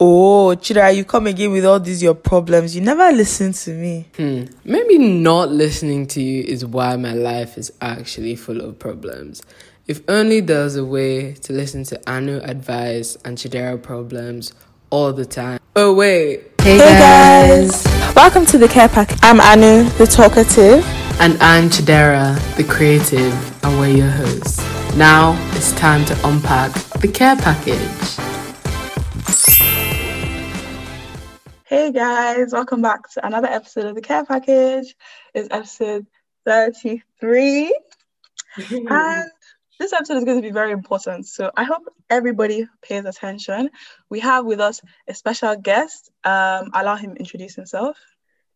Oh, Chidera, you come again with all these your problems. You never listen to me. Hmm. Maybe not listening to you is why my life is actually full of problems. If only there was a way to listen to Anu advice and Chidera problems all the time. Oh, wait. Hey, guys. Welcome to the Care Pack. I'm Anu, the talkative. And I'm Chidera, the creative, and we're your hosts. Now it's time to unpack the care package. Hey guys, welcome back to another episode of the Care Package. It's episode 33. and this episode is going to be very important. So I hope everybody pays attention. We have with us a special guest. Um, allow him introduce himself.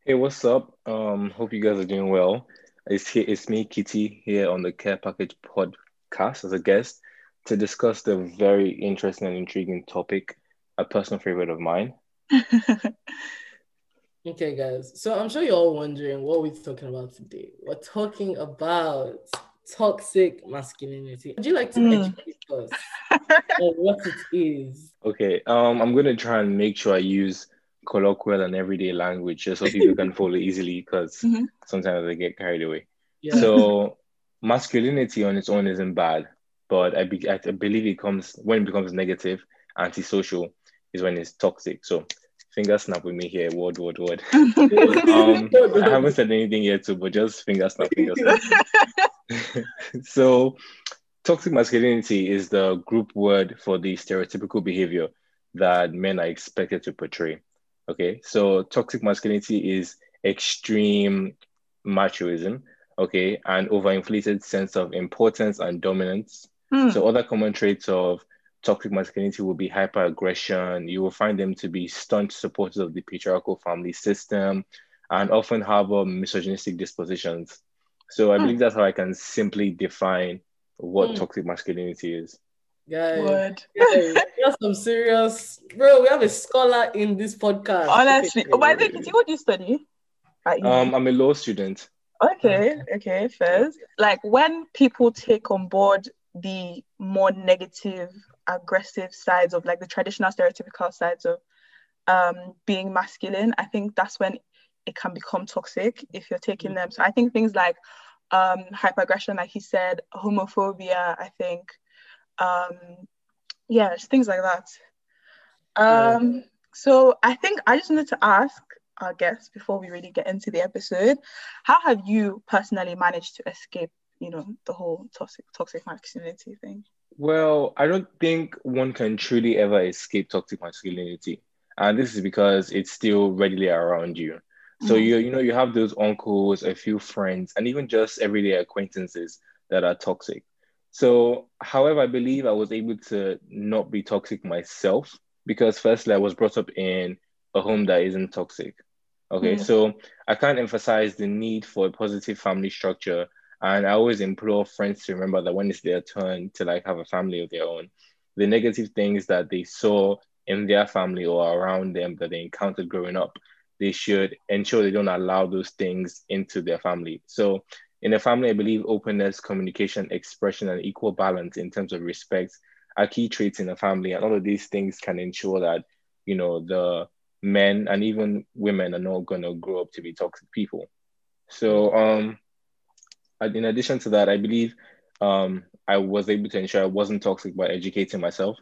Hey, what's up? Um, hope you guys are doing well. It's here, it's me, Kiiti, here on the Care Package podcast as a guest to discuss the very interesting and intriguing topic, a personal favorite of mine, okay, guys. So I'm sure you're all wondering what we're talking about today. We're talking about toxic masculinity. Would you like to mm. educate us on what it is? Okay. Um, I'm gonna try and make sure I use colloquial and everyday language just so people can follow easily because mm-hmm. sometimes they get carried away. Yeah. So masculinity on its own isn't bad, but I, be- I believe it comes when it becomes negative, antisocial, is when it's toxic. So finger snap with me here, word, word, word. um, I haven't said anything yet too, but just finger snap, finger snap. so toxic masculinity is the group word for the stereotypical behavior that men are expected to portray. Okay, so toxic masculinity is extreme machoism, okay, and overinflated sense of importance and dominance. Mm. So other common traits of toxic masculinity will be hyperaggression. You will find them to be staunch supporters of the patriarchal family system and often harbor misogynistic dispositions. So I believe that's how I can simply define what mm. toxic masculinity is. Guys, yeah, have some serious, bro. We have a scholar in this podcast. Honestly, oh, by the way, what do you study? Um, I'm a law student. Okay, okay, first, like when people take on board the more negative aggressive sides of like the traditional stereotypical sides of um, being masculine, I think that's when it can become toxic if you're taking them. So I think things like um, hyperaggression, like he said, homophobia, I think, um, yeah, things like that. Um, yeah. So I think I just wanted to ask our guests before we really get into the episode, how have you personally managed to escape, you know, the whole toxic toxic masculinity thing? Well, I don't think one can truly ever escape toxic masculinity. And this is because it's still readily around you. So mm-hmm. you you know you have those uncles, a few friends, and even just everyday acquaintances that are toxic. So, however, I believe I was able to not be toxic myself because firstly I was brought up in a home that isn't toxic. Okay, mm-hmm. so I can't emphasize the need for a positive family structure and I always implore friends to remember that when it's their turn to like have a family of their own, the negative things that they saw in their family or around them that they encountered growing up, they should ensure they don't allow those things into their family. So in a family, I believe openness, communication, expression, and equal balance in terms of respect are key traits in a family. And all of these things can ensure that, you know, the men and even women are not gonna grow up to be toxic people. So um in addition to that, I believe um, I was able to ensure I wasn't toxic by educating myself.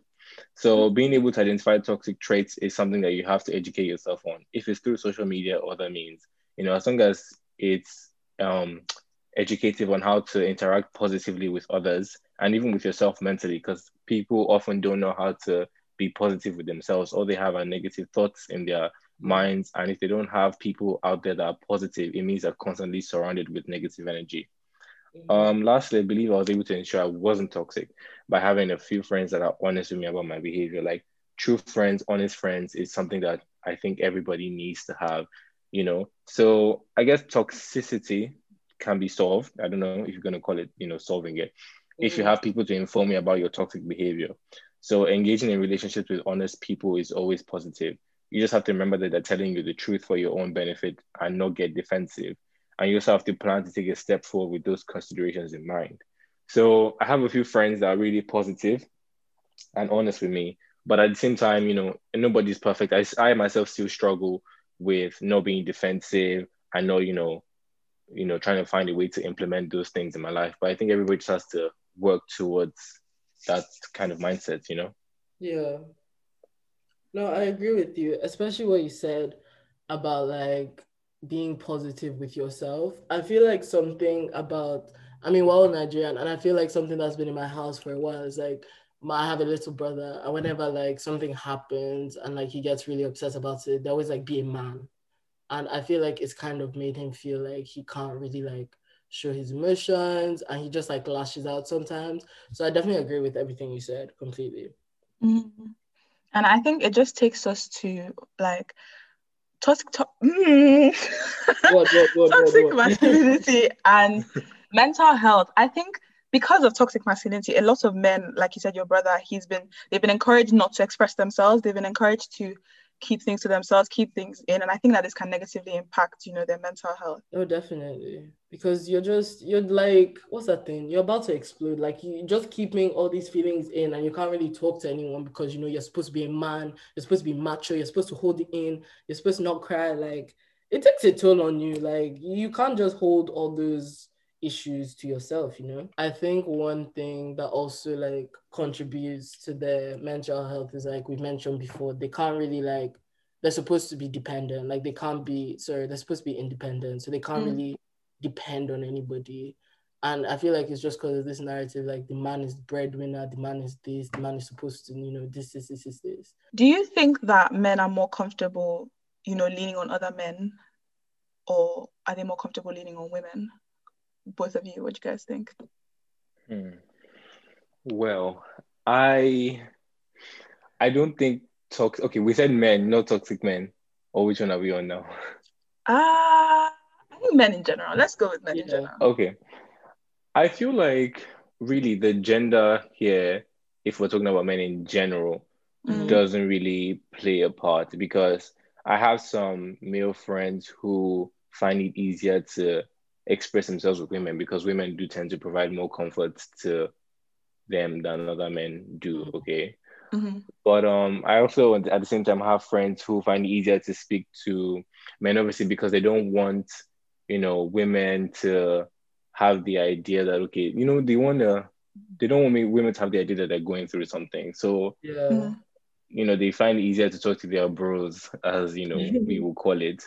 So being able to identify toxic traits is something that you have to educate yourself on. If it's through social media or other means, you know, as long as it's um, educative on how to interact positively with others and even with yourself mentally, because people often don't know how to be positive with themselves. All they have are negative thoughts in their minds, and if they don't have people out there that are positive, it means they're constantly surrounded with negative energy. Um, lastly, I believe I was able to ensure I wasn't toxic by having a few friends that are honest with me about my behavior. Like true friends, honest friends is something that I think everybody needs to have, you know. So I guess toxicity can be solved. I don't know if you're gonna call it, you know, solving it. Mm-hmm. If you have people to inform me about your toxic behavior. So engaging in relationships with honest people is always positive. You just have to remember that they're telling you the truth for your own benefit and not get defensive and you also have to plan to take a step forward with those considerations in mind. So I have a few friends that are really positive and honest with me, but at the same time, you know, nobody's perfect. I, I myself still struggle with not being defensive. I know, you know, you know, trying to find a way to implement those things in my life. But I think everybody just has to work towards that kind of mindset, you know? Yeah. No, I agree with you, especially what you said about like being positive with yourself. I feel like something about, I mean, well, Nigerian, and I feel like something that's been in my house for a while is like, my, I have a little brother, and whenever like something happens and like he gets really upset about it, they always like be a man. And I feel like it's kind of made him feel like he can't really like show his emotions and he just like lashes out sometimes. So I definitely agree with everything you said completely. Mm-hmm. And I think it just takes us to like toxic, to- mm. what, what, what, toxic masculinity and mental health. I think because of toxic masculinity, a lot of men, like you said, your brother, he's been they've been encouraged not to express themselves. They've been encouraged to keep things to themselves, keep things in, and I think that this can negatively impact, you know, their mental health. Oh, definitely, because you're just you're like, what's that thing? You're about to explode. Like you just keeping all these feelings in, and you can't really talk to anyone because you know you're supposed to be a man, you're supposed to be macho, you're supposed to hold it in, you're supposed to not cry. Like it takes a toll on you. Like you can't just hold all those issues to yourself you know? I think one thing that also like contributes to their mental health is like we mentioned before they can't really like they're supposed to be dependent. Like they can't be sorry they're supposed to be independent. So they can't mm. really depend on anybody. And i feel like it's just because of this narrative like the man is the breadwinner the man is this the man is supposed to you know this this this this this. Do you think that men are more comfortable you know leaning on other men? Or are they more comfortable leaning on women both of you what do you guys think hmm. well i i don't think toxic okay we said men no toxic men or which one are we on now uh i think men in general let's go with men yeah. in general okay i feel like really the gender here if we're talking about men in general mm. doesn't really play a part because i have some male friends who find it easier to express themselves with women because women do tend to provide more comfort to them than other men do. Mm-hmm. Okay. Mm-hmm. But um, I also at the same time have friends who find it easier to speak to men, obviously, because they don't want, you know, women to have the idea that okay, you know, they want to, they don't want me, women to have the idea that they're going through something. So yeah, you know, they find it easier to talk to their bros, as you know, we will call it,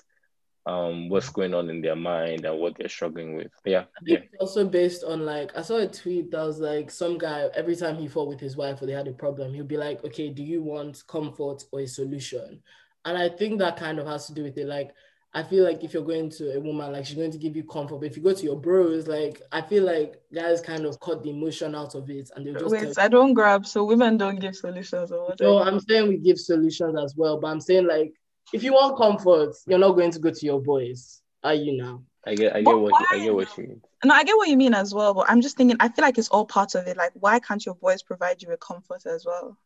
um what's going on in their mind and what they're struggling with. Yeah. yeah. also based on like I saw a tweet that was like some guy every time he fought with his wife or they had a problem, he'd be like, okay, do you want comfort or a solution? And I think that kind of has to do with it. Like I feel like if you're going to a woman, like she's going to give you comfort. But if you go to your bros, like I feel like guys kind of cut the emotion out of it and they just wait. I don't grab, so women don't give solutions or what? No, I'm saying we give solutions as well, but I'm saying like if you want comfort, you're not going to go to your boys, are you now? I get, I get what, why? I get what you mean. No, I get what you mean as well. But I'm just thinking, I feel like it's all part of it. Like, why can't your boys provide you with comfort as well?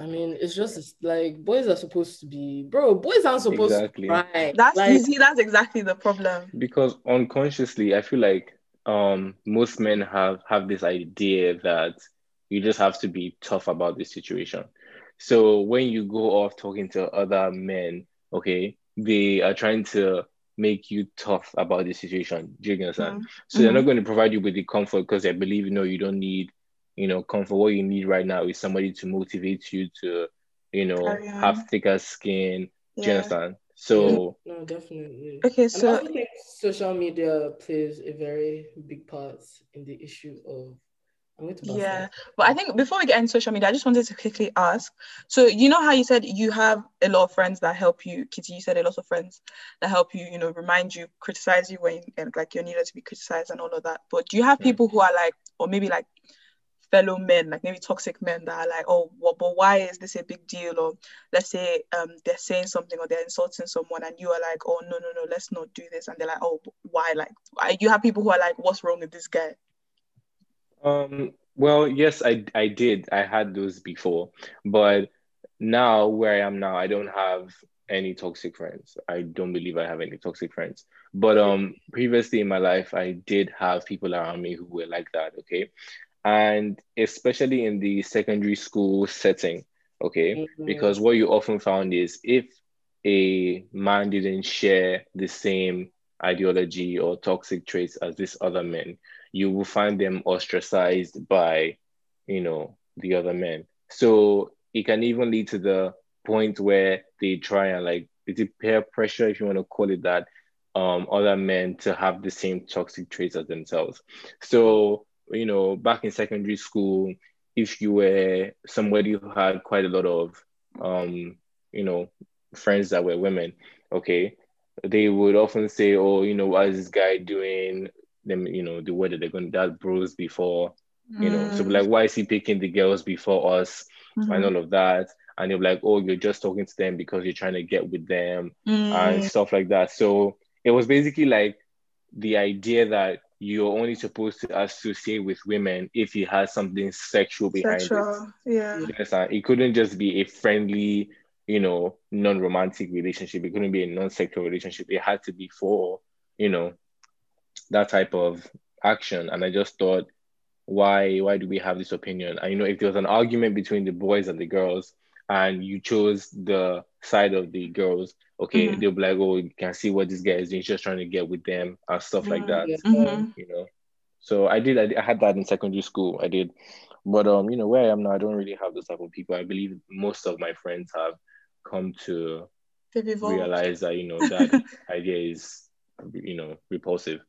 I mean, it's just like boys are supposed to be, bro. Boys aren't supposed exactly. to cry. That's like, easy. That's exactly the problem. Because unconsciously, I feel like um most men have have this idea that you just have to be tough about the situation. So when you go off talking to other men okay, they are trying to make you tough about the situation. Do you understand? Mm-hmm. So they're not mm-hmm. going to provide you with the comfort because they believe, you know, you don't need, you know, comfort. What you need right now is somebody to motivate you to, you know, have thicker skin. Yeah. Do you understand? So no, definitely. Okay, so I think social media plays a very big part in the issue of yeah, but I think before we get into social media, I just wanted to quickly ask. So you know how you said you have a lot of friends that help you, Kiiti. You said a lot of friends that help you, you know, remind you, criticize you when and like you're needed to be criticized and all of that. But do you have people who are like, or maybe like fellow men, like maybe toxic men that are like, oh, well, but why is this a big deal? Or let's say um they're saying something or they're insulting someone, and you are like, oh no no no, let's not do this, and they're like, oh, why? Like, you have people who are like, what's wrong with this guy? Um, well, yes, I I did. I had those before, but now where I am now, I don't have any toxic friends. I don't believe I have any toxic friends. But um, previously in my life, I did have people around me who were like that. Okay, and especially in the secondary school setting, Okay. Mhm. Because what you often found is if a man didn't share the same ideology or toxic traits as this other men, you will find them ostracized by, you know, the other men. So it can even lead to the point where they try and like it's a peer pressure, if you want to call it that, um, other men to have the same toxic traits as themselves. So, you know, back in secondary school, if you were somebody who had quite a lot of um, you know, friends that were women, okay, they would often say, Oh, you know, what is this guy doing? Them, you know, the way that they're going to that bros before, you know. So Mm, like, why is he picking the girls before us and mhm. all of that? And you're like, Oh, you're just talking to them because you're trying to get with them and Mm, stuff like that. So it was basically like the idea that you're only supposed to associate with women if it has something sexual behind it. Yeah. Yes, it couldn't just be a friendly, you know, non-romantic relationship. It couldn't be a non-sexual relationship. It had to be for, you know, that type of action. And I just thought, why why do we have this opinion? And you know, if there was an argument between the boys and the girls, and you chose the side of the girls, okay, Mhm. they'll be like, oh, you can see what this guy is doing. He's just trying to get with them and stuff like that. Yeah. Mhm. You know. So I did. I, did- I had that in secondary school. I did, but um, you know, where I am now, I don't really have those type of people. I believe most of my friends have come to realize that you know that idea is, you know, repulsive.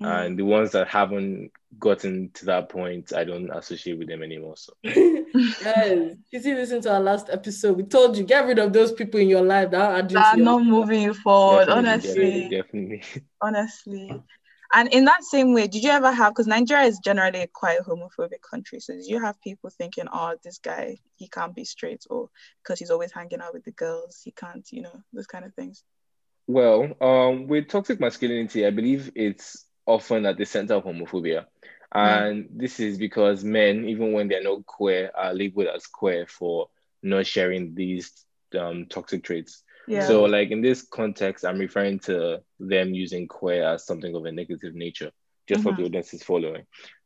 Mm. And the ones that haven't gotten to that point, I don't associate with them anymore. So Guys, you see, listen to our last episode. We told you get rid of those people in your life that are adding That are your not moving you forward, definitely, honestly. definitely, definitely. honestly. And in that same way, did you ever have because Nigeria is generally a quite homophobic country, so did you have people thinking, oh, this guy he can't be straight, or because he's always hanging out with the girls, he can't, you know, those kind of things. Well, um, with toxic masculinity, I believe it's often at the center of homophobia. And this is because men, even when they're not queer, are labeled as queer for not sharing these um, toxic traits. Yeah. So, like in this context, I'm referring to them using queer as something of a negative nature, just for Mhm. the audience is following.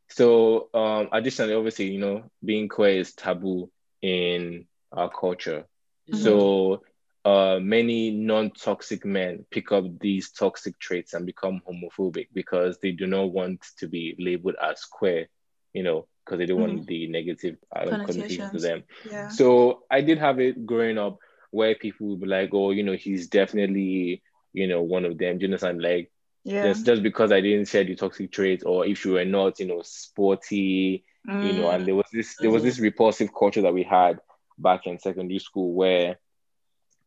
So, um, additionally, obviously, you know, being queer is taboo in our culture. So, uh, many non-toxic men pick up these toxic traits and become homophobic because they do not want to be labeled as queer, you know, because they don't want the negative uh, connotations to them. yeah. So I did have it growing up where people would be like, oh, you know, he's definitely, you know, one of them. Do you understand? Like, Yeah. just just because I didn't share the toxic traits, or if you were not, you know, sporty, you know, and there was this there was this repulsive culture that we had back in secondary school where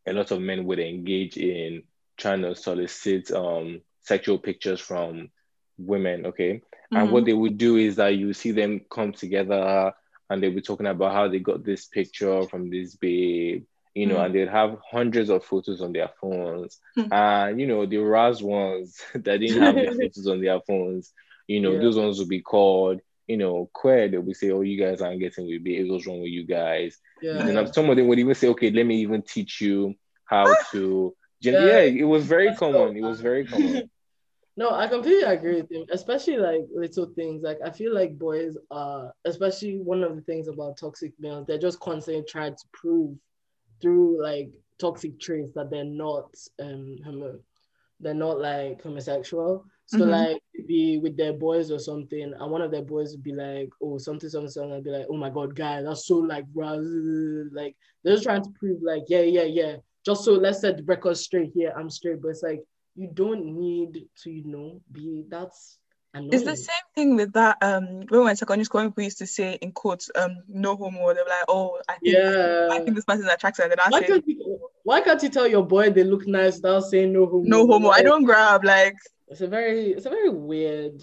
a lot of men would engage in trying to solicit um sexual pictures from women, okay? And what Mhm. they would do is that you see them come together and they'll be talking about how they got this picture from this babe, you know, Mm. and they'd have hundreds of photos on their phones. Hmm. And, you know, the Raz ones that didn't have the photos on their phones, you know, Yeah. those ones would be called, you know, queer. They'll say, oh, you guys aren't getting with it. What's wrong with you guys? Yeah. And then some of them would even say, okay, let me even teach you how to. Gen- Yeah. yeah, it was very That's so common. It was very common. No, I completely agree with him, especially like little things. Like I feel like boys are, especially one of the things about toxic males, they're just constantly trying to prove through like toxic traits that they're not um homo, they're not like homosexual. So Mhm. like be with their boys or something, and one of their boys would be like, oh something something something, and be like, oh my god, guy, that's so like blah, like they're just trying to prove like yeah yeah yeah, just so let's set the record straight here. I'm straight, but it's like you don't need to, you know, be that's annoying. It's the same thing with that. Um, when we were in secondary school, people used to say in quotes, um, no homo. They're like, oh, I think, Yeah. I think this person's attractive. And then I why say, can't you why can't you tell your boy they look nice without saying no homo? no homo. I don't grab. Like, It's a very it's a very weird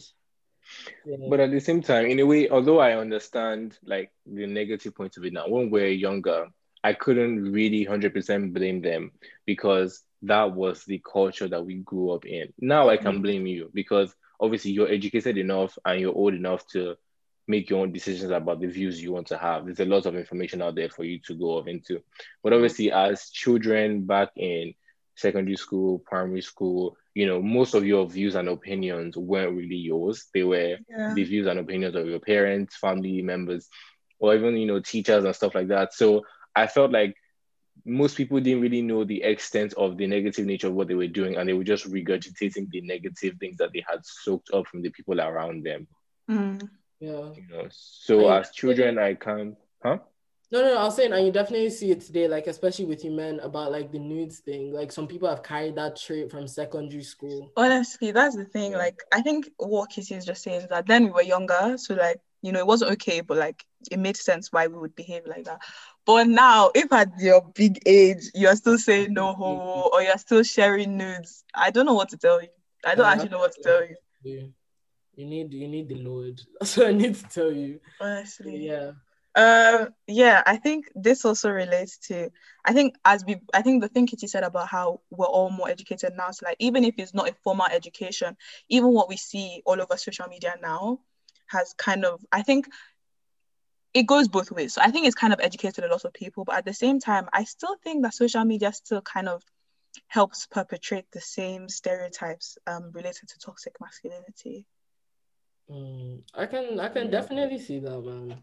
thing. But at the same time, in a way, although I understand like the point of it now, when we are younger, I couldn't really 100% blame them because that was the culture that we grew up in. Now I can mm. blame you because obviously you're educated enough and you're old enough to make your own decisions about the views you want to have. There's a lot of information out there for you to go into. But mm. obviously, as children back in secondary school, primary school, you know, most of your views and opinions weren't really yours. They were yeah. the views and opinions of your parents, family members, or even, you know, teachers and stuff like that. So I felt like most people didn't really know the extent of the negative nature of what they were doing, and they were just regurgitating the negative things that they had soaked up from the people around them. Mm. Yeah. You know, so I- as children, I can't, huh? No, no, no, I was saying, and you definitely see it today, like especially with you men about like the nudes thing. Like some people have carried that trait from secondary school. Honestly, that's the thing. Yeah. Like, I think what Kiiti is just saying is that then we were younger, so like, you know, it wasn't okay, but like, it made sense why we would behave like that. But now, if at your big age you're still saying no homo or you're still sharing nudes, I don't know what to tell you. I don't Yeah. actually know what to tell you. You, you need you need the Lord. That's what I need to tell you. Honestly. Yeah. Um, yeah, I think this also relates to I think as we I think the thing Kiiti said about how we're all more educated now. So like even if it's not a formal education, even what we see all over social media now has kind of I think it goes both ways. So I think it's kind of educated a lot of people, but at the same time, I still think that social media still kind of helps perpetrate the same stereotypes um related to toxic masculinity. Mm, I can I can definitely see that, man.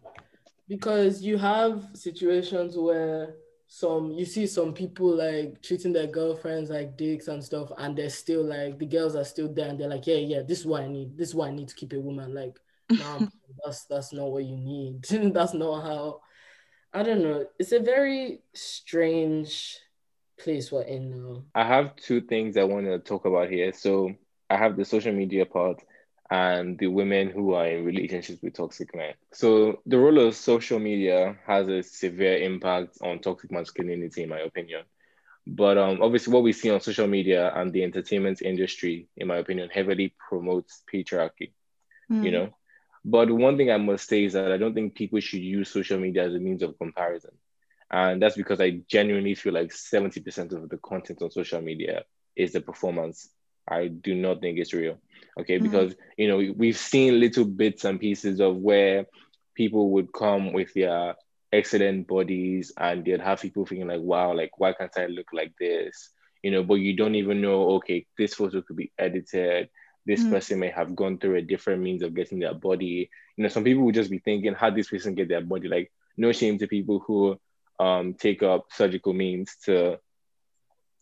Because you have situations where some you see some people like treating their girlfriends like dicks and stuff, and they're still like the girls are still there and they're like, yeah, yeah, this is what I need. This is what I need to keep a woman. Like, no, that's that's not what you need. that's not how. I don't know. It's a very strange place we're in now. I have two things I want to talk about here. So I have the social media part and the women who are in relationships with toxic men. So the role of social media has a severe impact on toxic masculinity, in my opinion. But um, obviously, what we see on social media and the entertainment industry, in my opinion, heavily promotes patriarchy. You know, but one thing I must say is that I don't think people should use social media as a means of comparison. And that's because I genuinely feel like 70% of the content on social media is the performance. I do not think it's real. Okay. Mm. Because, you know, we've seen little bits and pieces of where people would come with their excellent bodies and they'd have people thinking, like, wow, like, why can't I look like this? You know, but you don't even know, okay, this photo could be edited. This Mm. person may have gone through a different means of getting their body. You know, some people would just be thinking, how did this person get their body? Like, no shame to people who um, take up surgical means to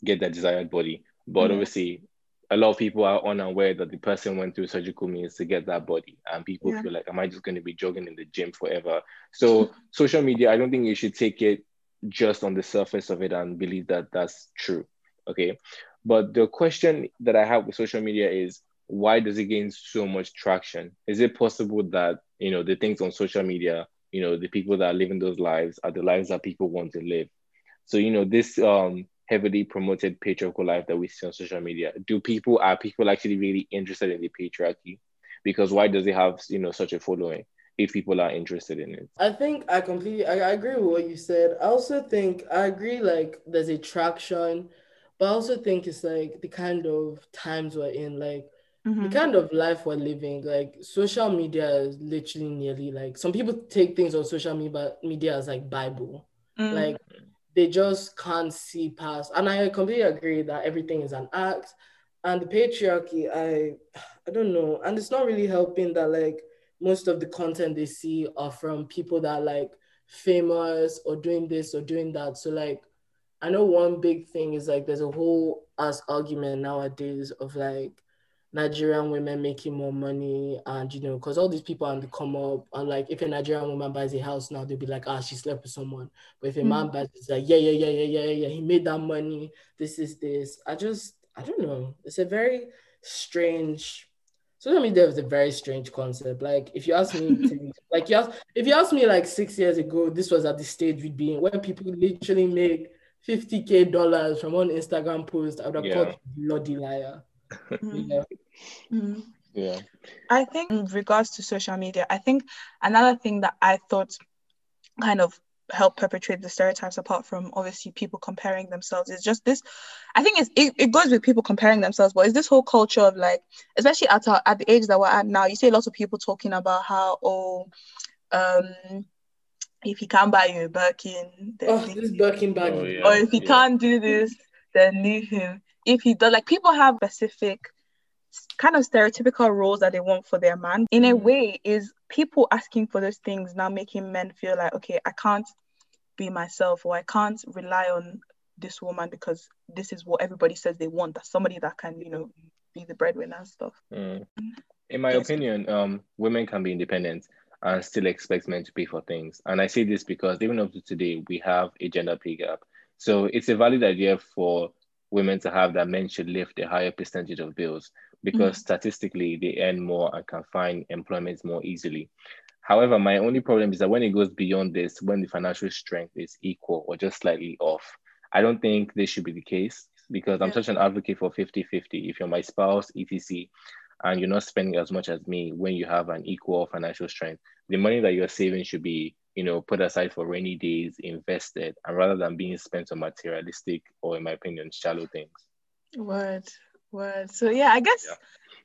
get that desired body. But Mhm. obviously, a lot of people are unaware that the person went through surgical means to get that body. And people Yeah. feel like, am I just going to be jogging in the gym forever? So, social media, I don't think you should take it just on the surface of it and believe that that's true. Okay. But the question that I have with social media is why does it gain so much traction? Is it possible that, you know, the things on social media, you know, the people that are living those lives are the lives that people want to live? So, you know, this um heavily promoted patriarchal life that we see on social media, do people are people actually really interested in the patriarchy? Because why does it have, you know, such a following if people are interested in it? I think I completely I, I agree with what you said. I also think I agree like there's attraction, but I also think it's like the kind of times we're in, like the Mhm. kind of life we're living. Like social media is literally nearly like some people take things on social media media as like Bible. Mm. Like they just can't see past. And I completely agree that everything is an act. And the patriarchy, I I don't know. And it's not really helping that like most of the content they see are from people that are like famous or doing this or doing that. So like I know one big thing is like there's a whole ass argument nowadays of like Nigerian women making more money and you know because all these people on the come up and like if a Nigerian woman buys a house now they'll be like ah she slept with someone. But if a man Mm. buys it's like yeah yeah yeah yeah yeah yeah he made that money. This is this. I just I don't know. It's a very strange social media is a very strange concept. Like if you ask me to, like you ask, if you ask me like six years ago this was at the stage we'd be in where people literally make 50k dollars from one Instagram post I would have Yeah. called you bloody liar. You Mm. know Mm. Yeah. I think in regards to social media, I think another thing that I thought kind of helped perpetrate the stereotypes apart from obviously people comparing themselves is just this I think it's it, it goes with people comparing themselves, but it's this whole culture of like, especially at our, at the age that we're at now, you see a lot of people talking about how oh um if he can't buy you a Birkin, then oh this him. Birkin bag Oh, yeah. or if he yeah. can't do this, then leave him. If he does, like people have specific s- kind of stereotypical roles that they want for their man. In a Mhm. way, is people asking for those things now making men feel like, okay, I can't be myself or I can't rely on this woman because this is what everybody says they want that somebody that can, you know, be the breadwinner and stuff. Mm. In my yes. opinion, um, women can be independent and still expect men to pay for things. And I say this because even up to today, we have a gender pay gap. So it's a valid idea for women to have that men should lift a higher percentage of bills because mm-hmm. statistically they earn more and can find employment more easily. However, my only problem is that when it goes beyond this, when the financial strength is equal or just slightly off, I don't think this should be the case because I'm such an advocate for 50 50. If you're my spouse, etc., and you're not spending as much as me when you have an equal financial strength, the money that you're saving should be, you know, put aside for rainy days, invested, and rather than being spent on materialistic or, in my opinion, shallow things. Word, word. So yeah, I guess. Yeah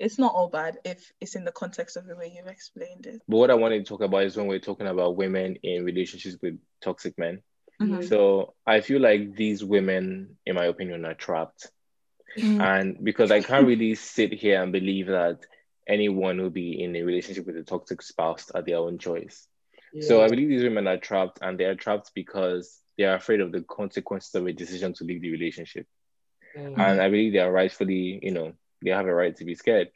it's not all bad if it's in the context of the way you've explained it. But what I wanted to talk about is when we're talking about women in relationships with toxic men. Mm-hmm. So I feel like these women, in my opinion, are trapped. Mm-hmm. And because I can't really sit here and believe that anyone will be in a relationship with a toxic spouse at their own choice. Yeah. So I believe these women are trapped and they are trapped because they are afraid of the consequences of a decision to leave the relationship. Mm-hmm. And I believe they are rightfully, you know, they have a right to be scared.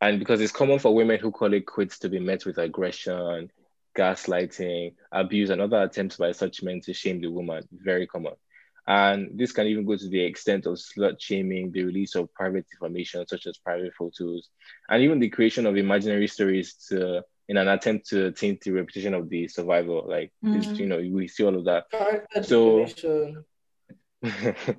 And because it's common for women who call it quits to be met with aggression, gaslighting, abuse, and other attempts by such men to shame the woman, very common. And this can even go to the extent of slut shaming, the release of private information such as private photos, and even the creation of imaginary stories to in an attempt to taint the reputation of the survivor. Like mm-hmm. you know, we see all of that. So,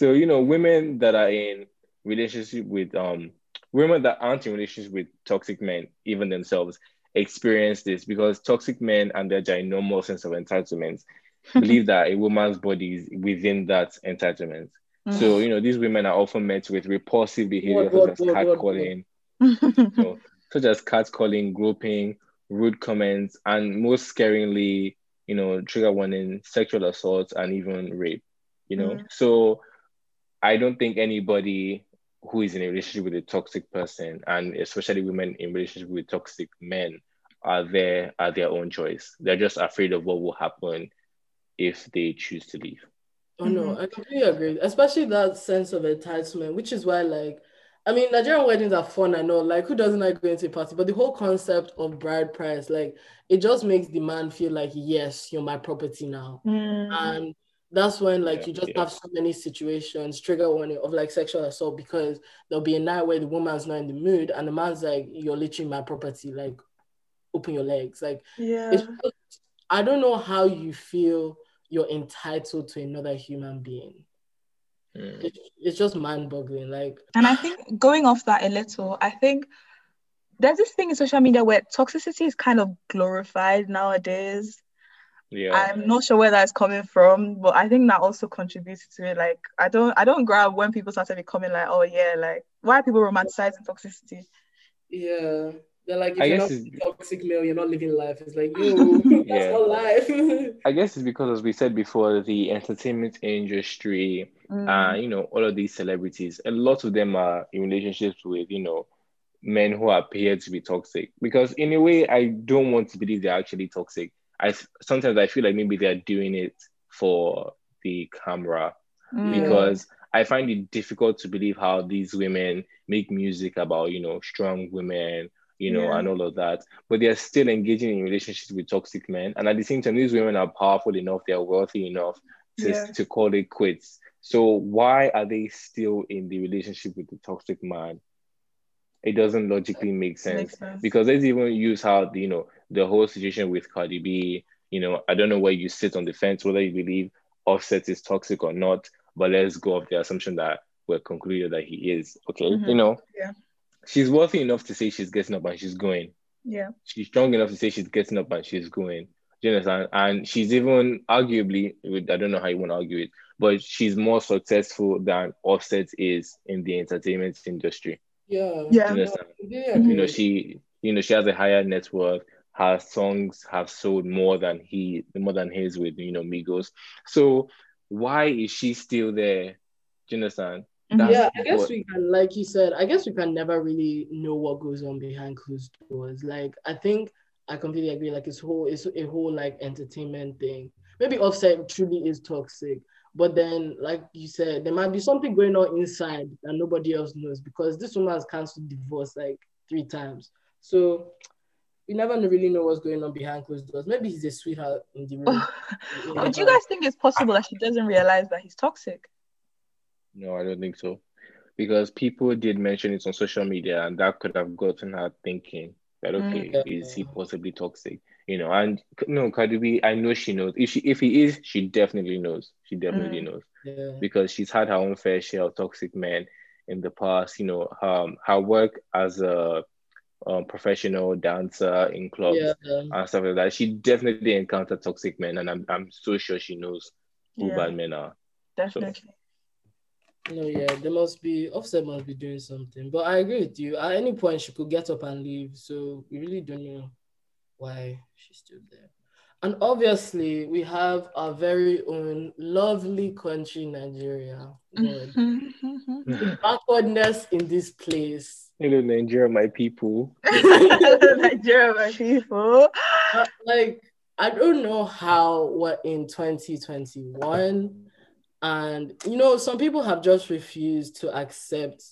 so you know, women that are in relationship with um women that aren't in relationship with toxic men, even themselves, experience this because toxic men and their ginormous sense of entitlement believe that a woman's body is within that entitlement. Mm. So, you know, these women are often met with repulsive behavior what, such as catcalling, you know, such as catcalling, groping, rude comments, and most scaringly, you know, trigger warning, sexual assault, and even rape. You know, mm. so I don't think anybody who is in a relationship with a toxic person, and especially women in relationship with toxic men, are there at their own choice. They're just afraid of what will happen if they choose to leave. Oh no, mm-hmm. I completely agree. Especially that sense of entitlement, which is why, like, I mean, Nigerian weddings are fun. I know, like, who doesn't like going to a party? But the whole concept of bride price, like, it just makes the man feel like, yes, you're my property now, mm. and that's when like yeah, you just yeah. have so many situations trigger warning of like sexual assault because there'll be a night where the woman's not in the mood and the man's like you're literally my property like open your legs like yeah i don't know how you feel you're entitled to another human being mm. it, it's just mind-boggling like and i think going off that a little i think there's this thing in social media where toxicity is kind of glorified nowadays yeah. I'm not sure where that's coming from but i think that also contributes to it. Like i don't i don't grab when people start started becoming like oh yeah like why are people romanticizing toxicity? Yeah. They're like if I you're not toxic male you're not living life. It's like yo that's yeah. not life. I guess it's because as we said before the entertainment industry mm. uh you know all of these celebrities a lot of them are in relationships with you know men who appear to be toxic. Because in a way i don't want to believe they're actually toxic I sometimes I feel like maybe they're doing it for the camera mm. because I find it difficult to believe how these women make music about you know strong women, you know, yeah. and all of that, but they're still engaging in relationships with toxic men, and at the same time, these women are powerful enough, they're wealthy enough to yeah. to call it quits. So why are they still in the relationship with the toxic man? It doesn't logically make sense, sense. because let's even use how the, you know the whole situation with Cardi B. You know, I don't know where you sit on the fence, whether you believe Offset is toxic or not, but let's go off the assumption that we're concluded that he is. Okay, mm-hmm. you know, yeah, she's worthy enough to say she's getting up and she's going. Yeah, she's strong enough to say she's getting up and she's going. Do you understand? And she's even arguably, I don't know how you want to argue it, but she's more successful than Offset is in the entertainment industry. Yeah, yeah. You, yeah. you know, she, you know, she has a higher net worth her songs have sold more than he more than his with you know Migos. So why is she still there? Do you understand? Mm-hmm. That's yeah, I guess what... we can, like you said, I guess we can never really know what goes on behind closed doors. Like I think I completely agree. Like it's whole, it's a whole like entertainment thing. maybe offset truly is toxic but then like you said there might be something going on inside that nobody else knows because this woman has cancelled divorce like three times. So you never really know what's going on behind closed doors. Maybe he's a sweetheart in the room. But do you guys think it's possible that she doesn't realize that he's toxic? No i don't think so. Because people did mention it on social media and that could have gotten her thinking that okay, mm. is he possibly toxic? You know, and no, Cardi B, I know she knows. If she if he is, she definitely knows. She definitely mm. knows. Yeah. Because she's had her own fair share of toxic men in the past. You know, um, her work as a um, professional dancer in clubs yeah. and stuff like that. She definitely encountered toxic men, and I'm I'm so sure she knows who yeah. bad men are. Definitely. So, no, yeah, there must be Offset must be doing something. But I agree with you. At any point, she could get up and leave. So we really don't know why she's still there. And obviously, we have our very own lovely country, Nigeria. the backwardness in this place. Hello, Nigeria, my people. Hello, Nigeria, my people. Uh, like, I don't know how what in 2021 and you know, some people have just refused to accept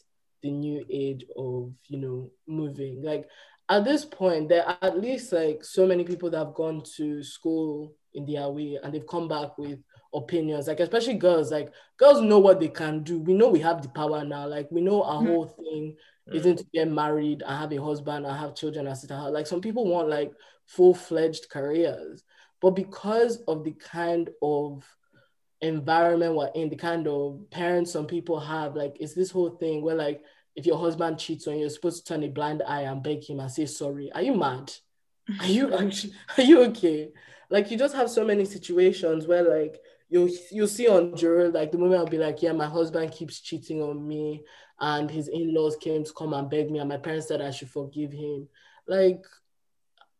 the new age of, you know, moving. Like at this point, there are at least like so many people that have gone to school in their way and they've come back with opinions. Like especially girls, like girls know what they can do. We know we have the power now. Like we know our mm-hmm. whole thing isn't to get married I have a husband I have children I sit Like some people want like full-fledged careers. But because of the kind of environment we're in, the kind of parents some people have, like it's this whole thing where like if your husband cheats on you, you're supposed to turn a blind eye and beg him and say sorry. Are you mad? Are you actually are you okay? Like you just have so many situations where like you you see on jury, like the moment I'll be like, yeah, my husband keeps cheating on me, and his in-laws came to come and beg me, and my parents said I should forgive him. Like,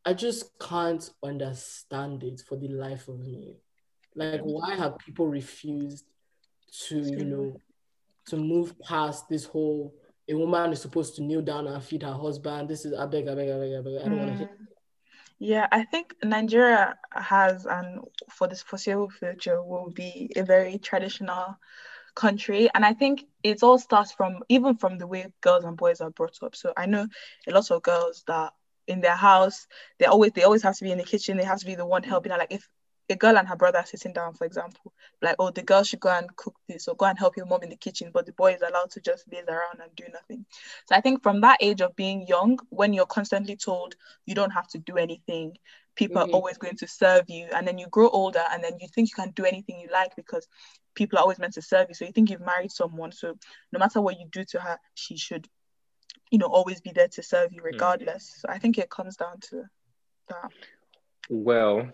I just can't understand it for the life of me. Like, mm-hmm. why have people refused to, you know, to move past this whole a woman is supposed to kneel down and feed her husband. This is I beg, I beg, I beg, I beg. I don't mm. want to hear. Yeah, I think Nigeria has and for this foreseeable future will be a very traditional country. And I think it all starts from even from the way girls and boys are brought up. So I know a lot of girls that in their house, they always they always have to be in the kitchen, they have to be the one helping. Like if a girl and her brother sitting down, for example, like, oh, the girl should go and cook this or go and help your mom in the kitchen, but the boy is allowed to just laze around and do nothing. So I think from that age of being young, when you're constantly told you don't have to do anything, people mm-hmm. are always going to serve you. And then you grow older and then you think you can do anything you like because people are always meant to serve you. So you think you've married someone. So no matter what you do to her, she should, you know, always be there to serve you mm. regardless. Mm. So I think it comes down to that. Well,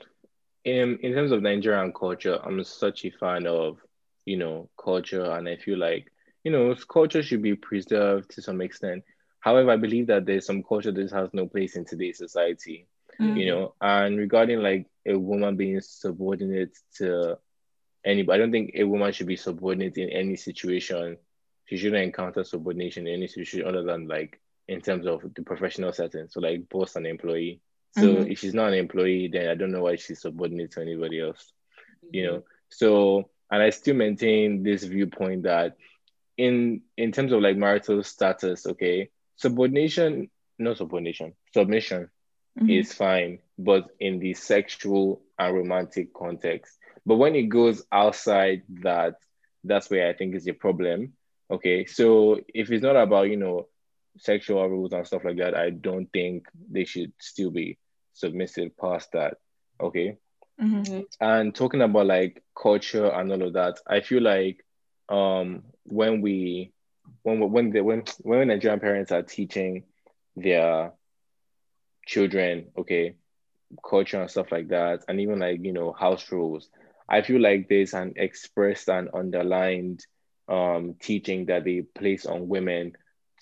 in in terms of Nigerian culture, I'm such a fan of you know culture, and I feel like you know culture should be preserved to some extent. However, I believe that there's some culture that has no place in today's society. Mm-hmm. You know, and regarding like a woman being subordinate to anybody, I don't think a woman should be subordinate in any situation. She shouldn't encounter subordination in any situation other than like in terms of the professional setting. So like boss and employee. So mm-hmm. if she's not an employee, then I don't know why she's subordinate to anybody else. Mm-hmm. You know. So and I still maintain this viewpoint that in in terms of like marital status, okay, subordination, no subordination, submission mm-hmm. is fine, but in the sexual and romantic context. But when it goes outside that, that's where I think is the problem. Okay. So if it's not about, you know, sexual rules and stuff like that, I don't think they should still be submissive past that. Okay. Mm-hmm. And talking about like culture and all of that, I feel like um when we when when the when when Nigerian parents are teaching their children, okay, culture and stuff like that, and even like you know house rules, I feel like there's an expressed and underlined um teaching that they place on women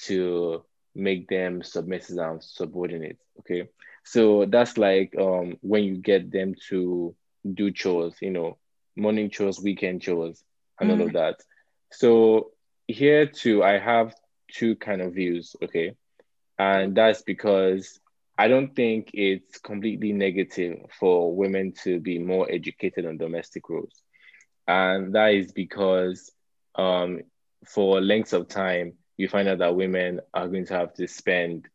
to make them submissive and subordinate. Okay. So that's like um, when you get them to do chores, you know, morning chores, weekend chores, and mm. all of mm. that. So here too, I have two kind of views, okay? And that's because I don't think it's completely negative for women to be more educated on domestic roles. And that is because um, for lengths of time, you find out that women are going to have to spend,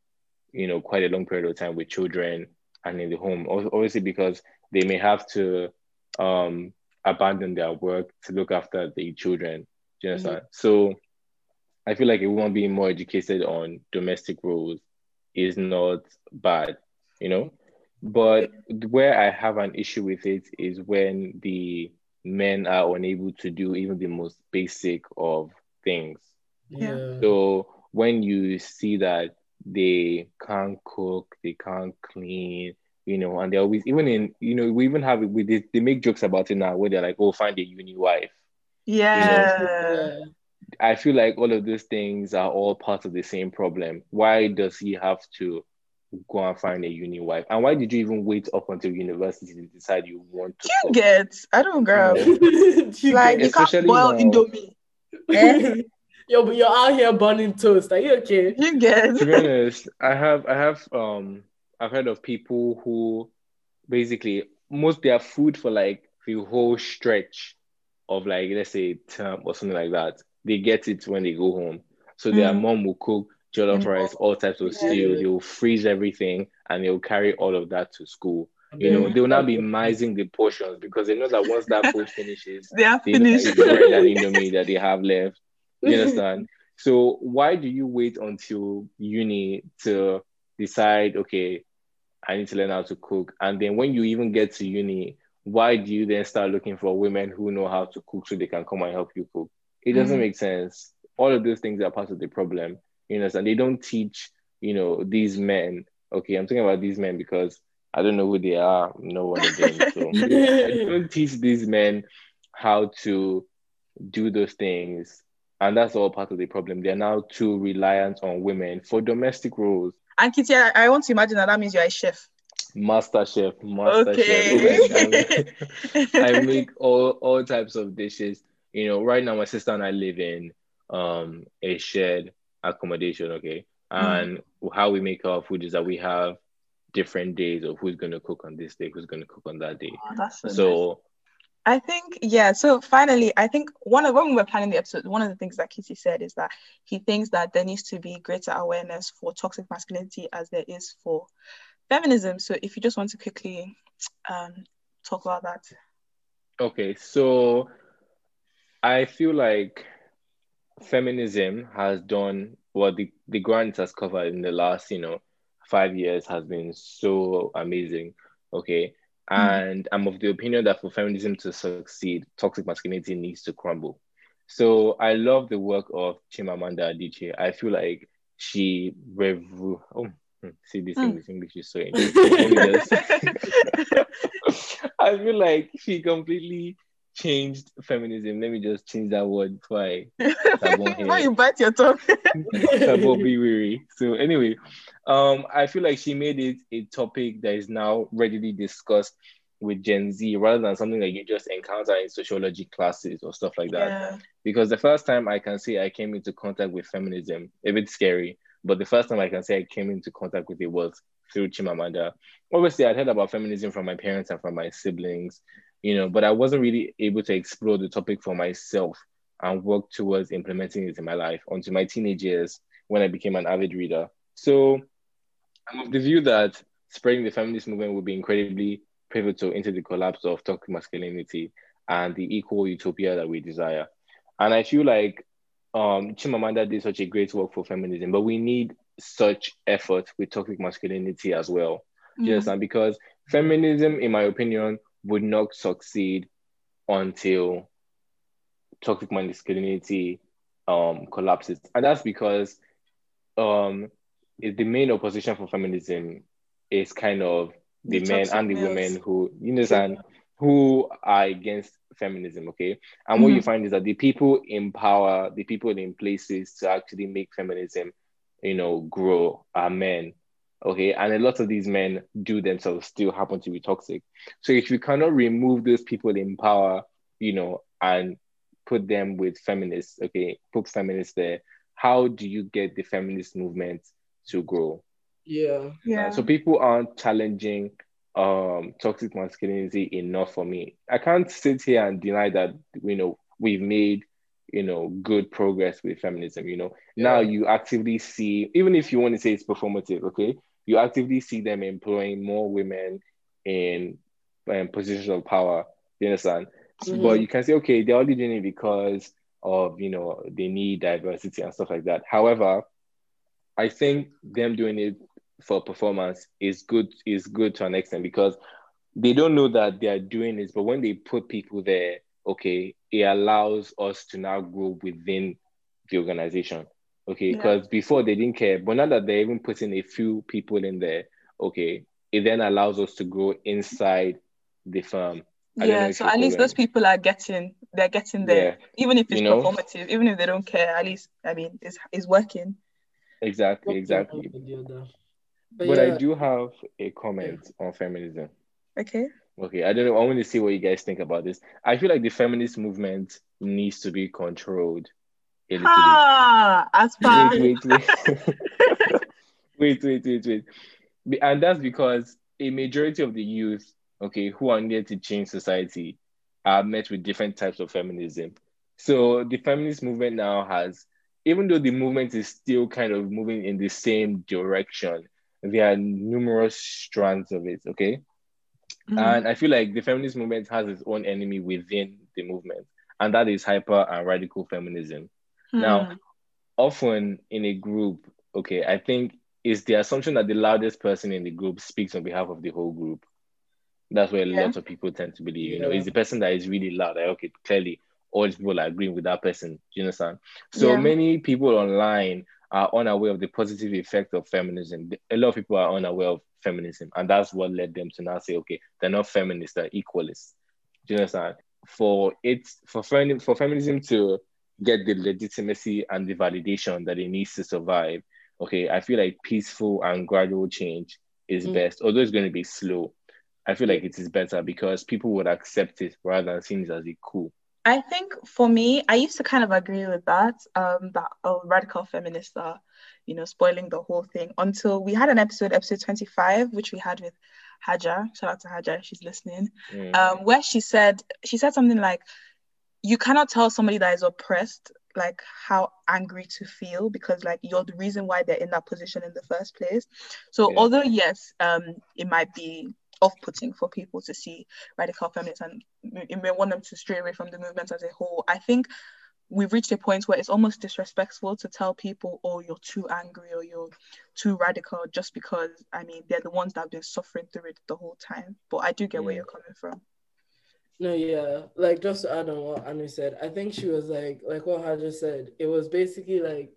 you know, quite a long period of time with children and in the home. Obviously, because they may have to um, abandon their work to look after the children. Do you understand? Mm-hmm. So I feel like a woman being more educated on domestic roles is not bad, you know. But where I have an issue with it is when the men are unable to do even the most basic of things. Yeah. So when you see that they can't cook, they can't clean, you know, and they always even in you know we even have we they, they make jokes about it now where they're like, oh, find a uni wife. Yeah. You know? I feel like all of those things are all part of the same problem. Why does he have to go and find a uni wife? And why did you even wait up until university to decide you want to? You get, I don't grab. You like you can't boil now. Indomie. Eh? Yo, but you're out here burning toast. Are you okay? You get. To be honest, I have, I have, um, I've heard of people who basically most their food for like the whole stretch of like let's say term or something like that they get it when they go home. So mm. their mom will cook jollof mm. rice, all types of stew. They will freeze everything and they'll carry all of that to school. You know, they will not be mising the portions because they know that once that food finishes, they are finished. bread and indomie that they have left. You understand? so why do you wait until uni to decide, okay, I need to learn how to cook? And then when you even get to uni, why do you then start looking for women who know how to cook so they can come and help you cook? It doesn't mm-hmm. make sense. All of those things are part of the problem, you know, and they don't teach, you know, these men. Okay, I'm talking about these men because I don't know who they are, no one again. So they don't teach these men how to do those things. And that's all part of the problem. They're now too reliant on women for domestic roles. And Kiiti, I, I want to imagine that that means you're a chef. Master chef, master okay. chef. I make all all types of dishes you know, right now my sister and I live in um a shared accommodation, okay? Mm. And mm. how we make our food is that we have different days of who's gonna cook on this day, who's gonna cook on that day. Oh, that's so, so nice. I think yeah. So finally, I think one of when we were planning the episode, one of the things that Kiiti said is that he thinks that there needs to be greater awareness for toxic masculinity as there is for feminism. So if you just want to quickly um, talk about that. Okay, so I feel like feminism has done what the, the grant has covered in the last, you know, five years has been so amazing. Okay. Mm. And I'm of the opinion that for feminism to succeed, toxic masculinity needs to crumble. So I love the work of Chimamanda Adichie. I feel like she rev- oh hmm, see this mm. English English is so interesting. I feel like she completely changed feminism. Let me just change that word before I Why you bite your tongue? be weary. So anyway, um, I feel like she made it a topic that is now readily discussed with Gen Z rather than something that you just encounter in sociology classes or stuff like that. Yeah. Because the first time I can say I came into contact with feminism, a bit scary, but the first time I can say I came into contact with it was through Chimamanda. Obviously, I'd heard about feminism from my parents and from my siblings, you know, but I wasn't really able to explore the topic for myself and work towards implementing it in my life until my teenage years when I became an avid reader. So I'm of the view that spreading the feminist movement will be incredibly pivotal into the collapse of toxic masculinity and the equal utopia that we desire. And I feel like um, Chimamanda did such a great work for feminism, but we need such effort with toxic masculinity as well. Mm-hmm. Yes, and because feminism, in my opinion, would not succeed until toxic masculinity um, collapses. And that's because um, the main opposition for feminism is kind of the, the men and the males. women who, you understand, who are against feminism, okay? And mm-hmm. what you mm-hmm. find is that the people in power, the people in places to actually make feminism, you know, grow are men Okay. And a lot of these men do themselves still happen to be toxic. So if you cannot remove those people in power, you know, and put them with feminists, okay, put feminists there, how do you get the feminist movement to grow? Yeah. Yeah. Uh, so people aren't challenging um toxic masculinity enough for me. I can't sit here and deny that you know we've made you know good progress with feminism. You know now you actively see even if you want to say it's performative, okay, you actively see them employing more women in um, positions of power. You understand? Mhm. But you can say okay, they're only doing it because of you know they need diversity and stuff like that. However, I think them doing it for performance is good is good to an extent because they don't know that they are doing this, but when they put people there, okay, it allows us to now grow within the organization. Okay, Yeah. because before they didn't care, but now that they're even putting a few people in there, okay, it then allows us to grow inside the firm. I Yeah, so at least those people are getting they're getting there. Yeah, Even if it's you know, performative, even if they don't care, at least I mean it's it's working. exactly, exactly. or the other. But, But I do have a comment on feminism. Okay. Okay, I don't know. I want to see what you guys think about this. I feel like the feminist movement needs to be controlled a little bit. Ah, as far Wait, wait, wait. wait, wait, wait, wait. And that's because a majority of the youth, okay, who are needed to change society are met with different types of feminism. So the feminist movement now has, even though the movement is still kind of moving in the same direction, there are numerous strands of it, okay? Mhm. And I feel like the feminist movement has its own enemy within the movement, and that is hyper and radical feminism. Now, Hmm. often in a group, okay, I think it's the assumption that the loudest person in the group speaks on behalf of the whole group. That's where Yeah. lots of people tend to believe, you know, Yeah. it's the person that is really loud. Like, okay, clearly all these people are agreeing with that person. Do you understand? So Yeah. many people online are unaware of the positive effect of feminism. A lot of people are unaware of feminism, and that's what led them to now say, okay, they're not feminists, they're equalists. Do you understand? For it, for for feminism to get the legitimacy and the validation that it needs to survive, okay, I feel like peaceful and gradual change is Mm. best, although it's going to be slow. I feel like it is better because people would accept it rather than seeing it as a cool. I think for me, I used to kind of agree with that. Um, that oh, radical feminists are, you know, spoiling the whole thing until we had an episode, episode 25, which we had with Haja. Shout out to Haja she's listening. Mm. Um, where she said she said something like, "You cannot tell somebody that is oppressed like how angry to feel because like you're the reason why they're in that position in the first place." So Yeah. although yes, um, it might be off-putting for people to see radical feminists and it may want them to stray away from the movement as a whole. I think we've reached a point where it's almost disrespectful to tell people, oh, you're too angry or you're too radical just because, I mean, they're the ones that have been suffering through it the whole time. But I do get where Mm. you're coming from. No, yeah. Like just to add on what Anu said, I think she was like like what Haja said. It was basically like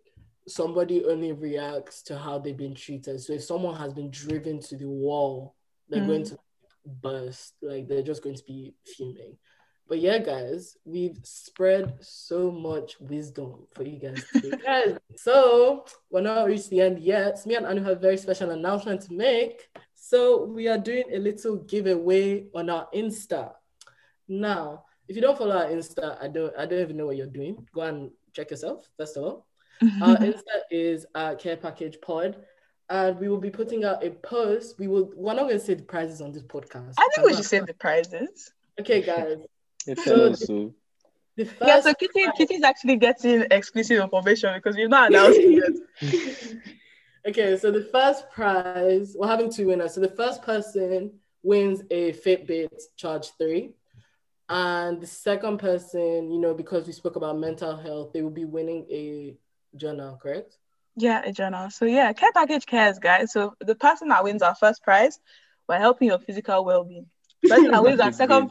somebody only reacts to how they've been treated. So if someone has been driven to the wall, they're Mm. going to burst. Like they're just going to be fuming. But yeah, guys, we've spread so much wisdom for you guys guys, so we're not reached the end yet. Me and Anu have a very special announcement to make. So we are doing a little giveaway on our Insta. Now, if you don't follow our Insta, I don't I don't even know what you're doing. Go and check yourself, first of all. Our Insta is uh, Care Package Pod. And we will be putting out a post. We will we're not gonna say the prizes on this podcast. I think we should say the prizes. Okay, guys. It's So- also The first Yeah, so Kiiti, Kiiti's actually getting exclusive information because we've not announced it yet. okay, so the first prize, we're having two winners. So the first person wins a Fitbit Charge 3. And the second person, you know, because we spoke about mental health, they will be winning a journal, correct? Yeah, a journal. So yeah, care package cares, guys. So the person that wins our first prize, we're helping your physical well-being. Person that wins our second good.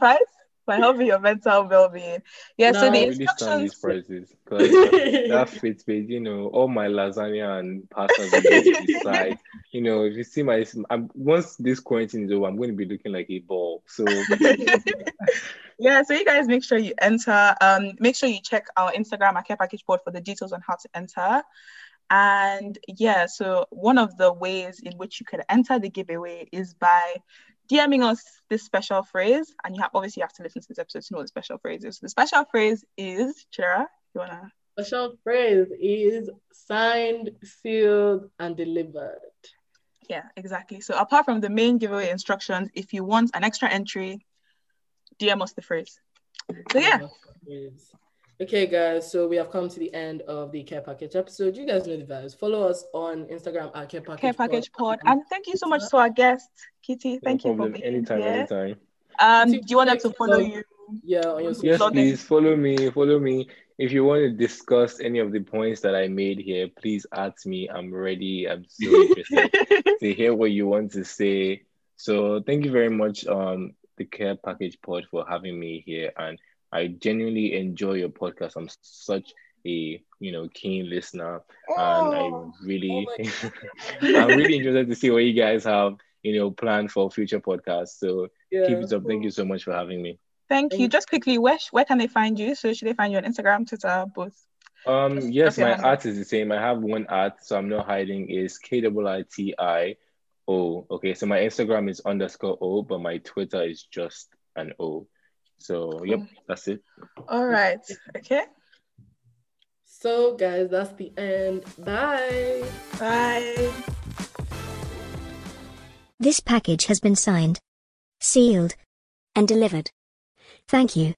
Prize, we're helping your mental well-being. Yeah, so Now- the I really stand these instructions. prices because that Fitbit, you know, all my lasagna and pasta will go to. You know, if you see my, I'm, once this quarantine is over, I'm going to be looking like a ball. So yeah, so you guys make sure you enter. Um, make sure you check our Instagram, our care package board for the details on how to enter. And yeah, so one of the ways in which you can enter the giveaway is by DMing us this special phrase. And you have obviously you have to listen to this episode to know what the special phrase is. The special phrase is Chira, you wanna Special phrase is signed, sealed, and delivered. Yeah, exactly. So apart from the main giveaway instructions, if you want an extra entry, DM us the phrase. So yeah. Okay, guys. So we have come to the end of the care package episode. You guys know the vibes. Follow us on Instagram at care package, care package pod. pod. And thank you so much to our guest, Kiiti. Thank no you problem. for being anytime, here. anytime. Um, do you want them to follow you? Yeah, on your yes, please follow me. Follow me. If you want to discuss any of the points that I made here, please ask me. I'm ready. I'm so interested to hear what you want to say. So thank you very much, um, the Care Package Pod for having me here and I genuinely enjoy your podcast. I'm such a you know keen listener, oh, and I oh, really, oh I'm really interested to see what you guys have you know planned for future podcasts. So yeah, keep it up. Thank you so much for having me. Thank you. Just quickly, where where can they find you? So should they find you on Instagram, Twitter, both? Um, yes, my art is the same. I have one art, so I'm not hiding. Is K W I T I O. Okay, so my Instagram is underscore O, but my Twitter is just an O. So, yep, that's it. All right. Okay. So, guys, that's the end. Bye. Bye. This package has been signed, sealed, and delivered. Thank you.